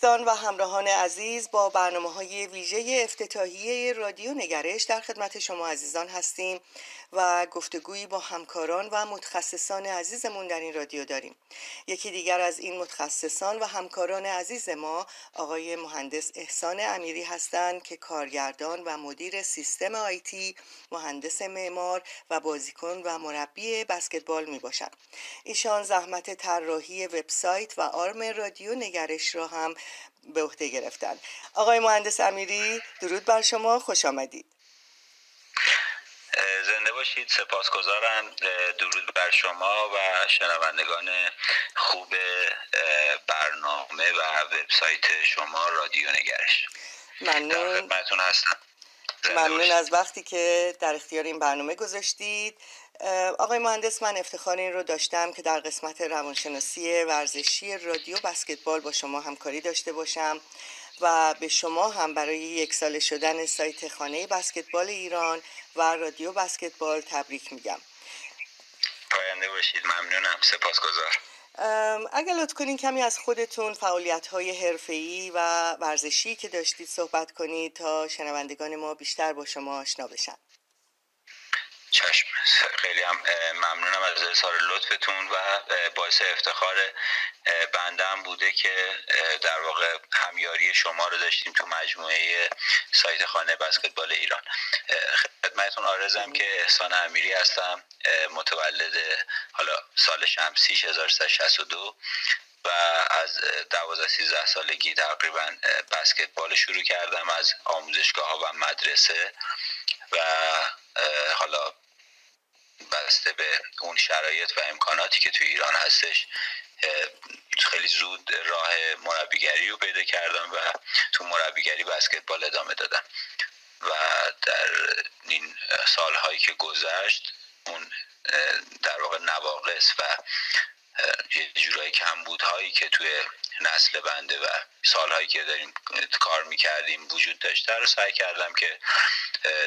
دوستان و همراهان عزیز با برنامه های ویژه افتتاحیه رادیو نگرش در خدمت شما عزیزان هستیم. و گفتگویی با همکاران و متخصصان عزیزمون در این رادیو داریم. یکی دیگر از این متخصصان و همکاران عزیز ما آقای مهندس احسان امیری هستند که کارگردان و مدیر سیستم آیتی مهندس معمار و بازیکن و مربی بسکتبال می باشند ایشان زحمت طراحی وبسایت و آرم رادیو نگرش را هم به عهده گرفتن آقای مهندس امیری درود بر شما خوش آمدید. باشید. سپاسگزارم. درود بر شما و شنوندگان خوب برنامه و وبسایت شما رادیو نگرش. ممنون. خدمتتون هستم. ممنون از وقتی که در اختیار این برنامه گذاشتید. آقای مهندس من افتخار این رو داشتم که در قسمت روانشناسی ورزشی رادیو بسکتبال با شما همکاری داشته باشم و به شما هم برای یک سال شدن سایت خانه بسکتبال ایران و رادیو بسکتبال تبریک میگم. پاینده باشید ممنونم سپاسگزار اگر لطف کنین کمی از خودتون فعالیت های حرفه‌ای و ورزشی که داشتید صحبت کنید تا شنوندگان ما بیشتر با شما آشنا بشن. چشم خیلی هم ممنونم از اظهار لطفتون و باعث افتخار بندم بوده که در واقع همیاری شما رو داشتیم تو مجموعه سایت خانه بسکتبال ایران. خدمتتون آرزم که احسان امیری هستم متولد حالا سال شمسی 1362 و از دوازده سیزده سالگی تقریبا بسکتبال شروع کردم از آموزشگاه ها و مدرسه و حالا بسته به اون شرایط و امکاناتی که توی ایران هستش خیلی زود راه مربیگری رو پیدا کردم و تو مربیگری بسکتبال ادامه دادم. و در این سالهایی که گذشت اون در واقع نواقص و یه جورایی کمبودهایی که توی نسل بنده و سالهایی که داریم کار می‌کردیم وجود داشته رو سعی کردم که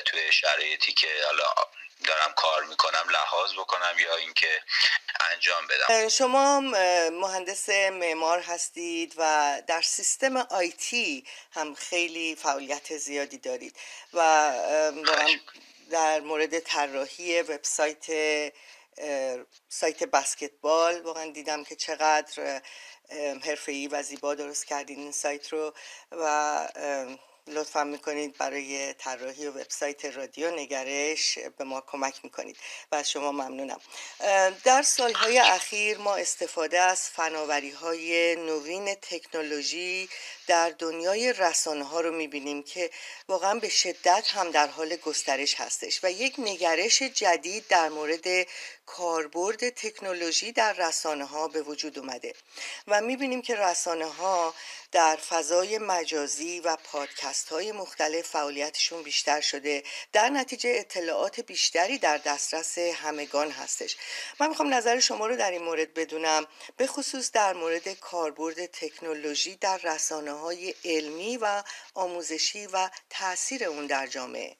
توی شرایطی که حالا دارم کار می‌کنم لحاظ بکنم یا اینکه انجام بدم. شما مهندس معمار هستید و در سیستم آیتی هم خیلی فعالیت زیادی دارید و در مورد طراحی وبسایت سایت بسکتبال واقعا دیدم که چقدر حرفه‌ای و زیبا درست کردین این سایت رو و لطفا می‌کنید برای طراحی وبسایت رادیو نگرش به ما کمک می‌کنید و از شما ممنونم. در سالهای اخیر ما استفاده از فناوری های نوین تکنولوژی در دنیای رسانه ها رو می‌بینیم که واقعا به شدت هم در حال گسترش هستش و یک نگرش جدید در مورد کاربرد تکنولوژی در رسانه ها به وجود اومده و می‌بینیم که رسانه ها در فضای مجازی و پادکست های مختلف فعالیتشون بیشتر شده. در نتیجه اطلاعات بیشتری در دسترس همگان هستش. من می‌خوام نظر شما رو در این مورد بدونم. به خصوص در مورد کاربرد تکنولوژی در رسانه های علمی و آموزشی و تاثیر اون در جامعه.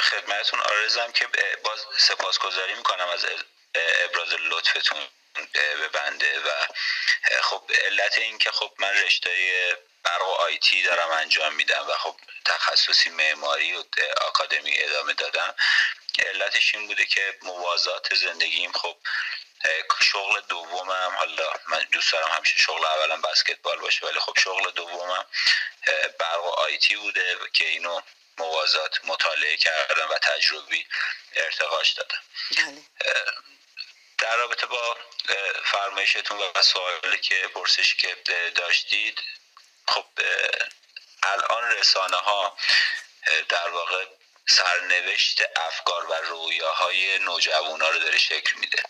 خدمتتون. آرزم که باز سپاسگزاری می‌کنم از ابراز لطفتون. به بنده و خب علت این که خب من رشته برق و آیتی دارم انجام میدم و خب تخصصی معماری و آکادمی ادامه دادم علتش این بوده که موازات زندگیم خب شغل دومم حالا من دوست دارم همیشه شغل اولم بسکتبال باشه ولی خب شغل دومم برق و آیتی بوده که اینو موازات مطالعه کردم و تجربی ارتقاش دادم بله. در رابطه با فرمایشتون و سوالی که پرسش که داشتید خب الان رسانه ها در واقع سرنوشت افکار و رویاهای نوجوان ها رو داره شکل میده.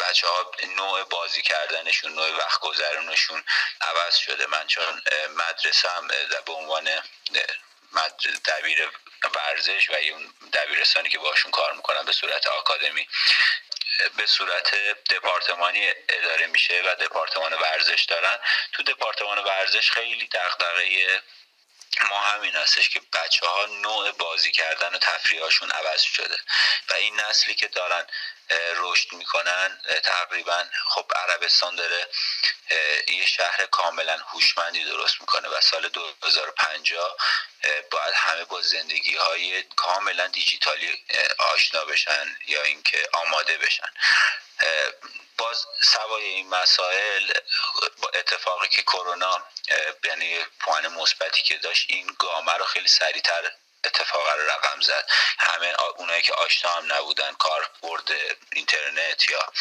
بچه ها نوع بازی کردنشون نوع وقت گذرونشون عوض شده. من چون مدرسه هم به عنوان دبیر ورزش و اون دبیرستانی که باشون کار می‌کنم به صورت آکادمی به صورت دپارتمانی اداره میشه و دپارتمان ورزش دارن. تو دپارتمان ورزش خیلی دغدغه ما همین هستش که بچه ها نوع بازی کردن و تفریحاشون عوض شده و این نسلی که دارن رشد می‌کنن تقریبا خب عربستان داره یه شهر کاملا هوشمندی درست می‌کنه و سال 2050 باید همه با زندگی های کاملا دیجیتالی آشنا بشن یا اینکه آماده بشن. باز سوای این مسائل با اتفاقی که کرونا یعنی پوان مثبتی که داشت این گامه رو خیلی سریعتر اتفاق رو رقم زد. همه اونایی که آشنا هم نبودن کاربرد اینترنت یا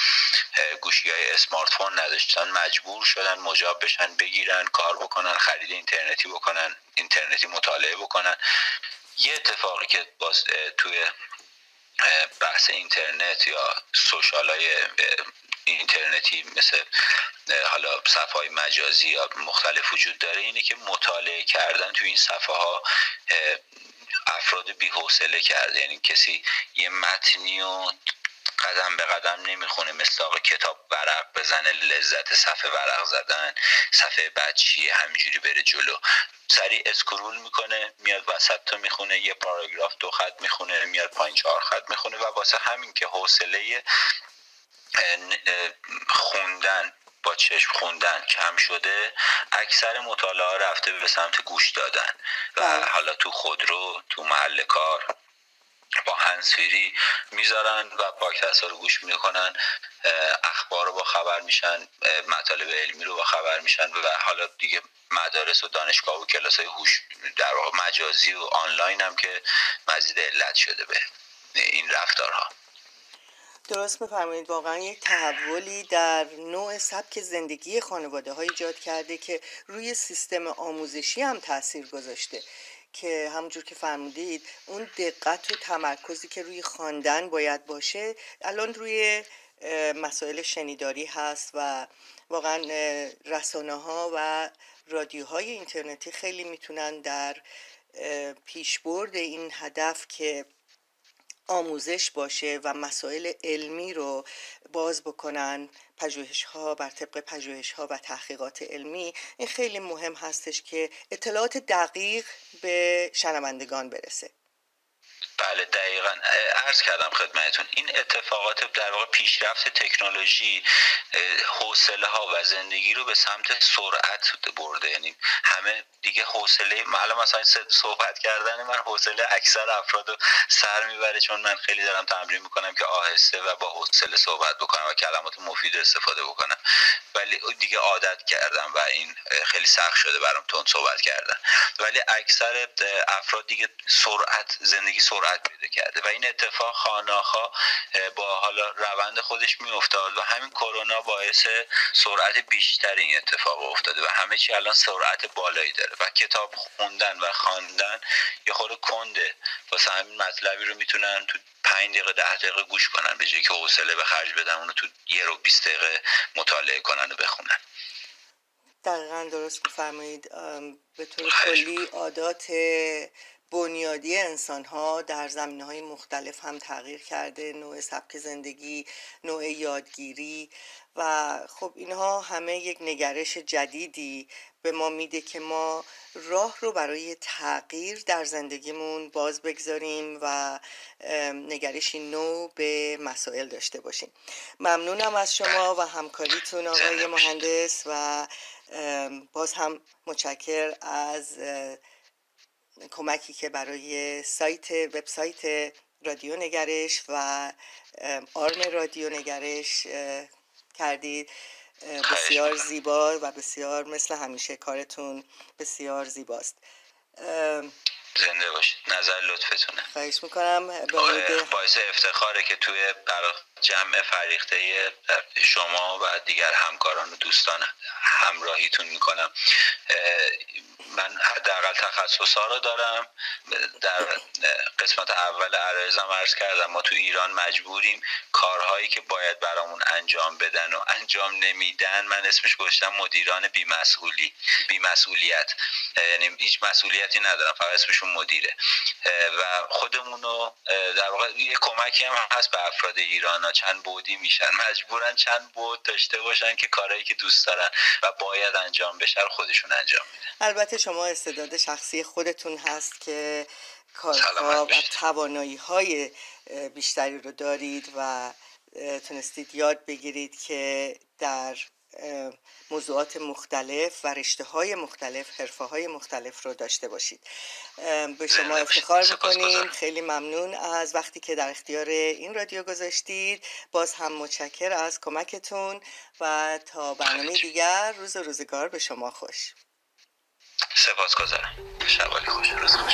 گوشی های اسمارت فون نداشتن مجبور شدن مجاب بشن بگیرن کار بکنن خرید اینترنتی بکنن اینترنتی مطالعه بکنن. یه اتفاقی که باز توی بحث اینترنت یا سوشال های اینترنتی مثل حالا صفحه های مجازی یا مختلف وجود داره اینه که مطالعه کردن توی این صفحه ها افراد بی‌حوصله کرده. یعنی کسی یه متنی و قدم به قدم نمی‌خونه. مثل کتاب ورق بزنه لذت صفحه ورق زدن صفحه بعد چیه همینجوری بره جلو. سریع اسکرول می‌کنه میاد وسط تو می‌خونه یه پاراگراف دو خط می‌خونه میاد پایین چهار خط می‌خونه و واسه همین که حوصله خوندن با چشم خوندن کم شده اکثر مطالعه رفته به سمت گوش دادن. و بله. حالا تو خودرو تو محل کار. با هنسفیری می‌ذارن و پاکتست رو گوش می‌کنن اخبار رو با خبر میشن مطالب علمی رو با خبر میشن و حالا دیگه مدارس و دانشگاه و کلاس های هوش در واقع مجازی و آنلاین هم که مزید علت شده به این رفتارها. درست میفرمایید. واقعا یک تحولی در نوع سبک زندگی خانواده ها ایجاد کرده که روی سیستم آموزشی هم تاثیر گذاشته. که همونجور که فرمودید اون دقت و تمرکزی که روی خواندن باید باشه الان روی مسائل شنیداری هست و واقعا رسانه ها و رادیوهای اینترنتی خیلی می‌تونن در پیشبرد این هدف که آموزش باشه و مسائل علمی رو باز بکنن پژوهش ها بر طبق پژوهش ها و تحقیقات علمی. این خیلی مهم هستش که اطلاعات دقیق به شنوندگان برسه. بله دقیقا. عرض کردم خدمتون این اتفاقات در واقع پیشرفت تکنولوژی حوصله ها و زندگی رو به سمت سرعت برده. یعنی همه دیگه حوصله معلوم مثلا صحبت کردن من حوصله اکثر افراد سر می‌بره چون من خیلی دارم تمرین می‌کنم که آهسته و با حوصله صحبت بکنم و کلمات مفید استفاده بکنم. ولی دیگه عادت کردم و این خیلی سخت شده برام تون صحبت کردن. ولی اکثر افراد دیگه سرعت زندگی سرعت پیدا کرده و این اتفاق خاناخا با حالا روند خودش میافتاد و همین کرونا باعث سرعت بیشتر این اتفاق افتاده و همه چی الان سرعت بالایی داره و کتاب خوندن و خواندن یه خورده کنده. واسه همین مطلبی رو می‌تونن تو پنج دقیقه ده دقیقه گوش کنن به جایی که حوصله به خرج بدن اونو تو یه رو بیست دقیقه مطالعه کنن و بخونن. دقیقا درست میفرمایید. به طور کلی عادات بنیادی انسان ها در زمینه های مختلف هم تغییر کرده نوع سبک زندگی نوع یادگیری و خب اینها همه یک نگرش جدیدی به ما میده که ما راه رو برای تغییر در زندگیمون باز بگذاریم و نگرشی نو به مسائل داشته باشیم. ممنونم از شما و همکاریتون آقای مهندس و باز هم متشکر از کمکی که برای سایت وبسایت رادیو نگرش و آرم رادیو نگرش کردید. بسیار زیبا و بسیار مثل همیشه کارتون بسیار زیباست. زنده باشید. نظر لطفتونه. خواهش می‌کنم. باعث افتخاره که توی جمع فریخته شما و دیگر همکاران و دوستان همراهیتون می‌کنم. من حداقل تخصص ها رو دارم. در قسمت اول عرایزم عرض کردم ما تو ایران مجبوریم کارهایی که باید برامون انجام بدن و انجام نمیدن. من اسمش گذاشتم مدیران بیمسئولی بیمسئولیت. یعنی هیچ مسئولیتی ندارم فقط اسمشون مدیره. و خودمونو در واقع یه کمکی هم هست به افراد ایران چند بودی میشن. مجبورن چند بود داشته باشن که کارهایی که دوست دارن و باید انجام بشه خودشون انجام میدن. البته شما استعداد شخصی خودتون هست که کارها و توانایی های بیشتری رو دارید و تونستید یاد بگیرید که در موضوعات مختلف و رشته های مختلف حرفه های مختلف رو داشته باشید. به شما افتخار می‌کنیم. خیلی ممنون از وقتی که در اختیار این رادیو گذاشتید. باز هم متشکر از کمکتون و تا برنامه دیگر روز و روزگار به شما خوش. سپاس گذارم شبالی خوش روز خوش.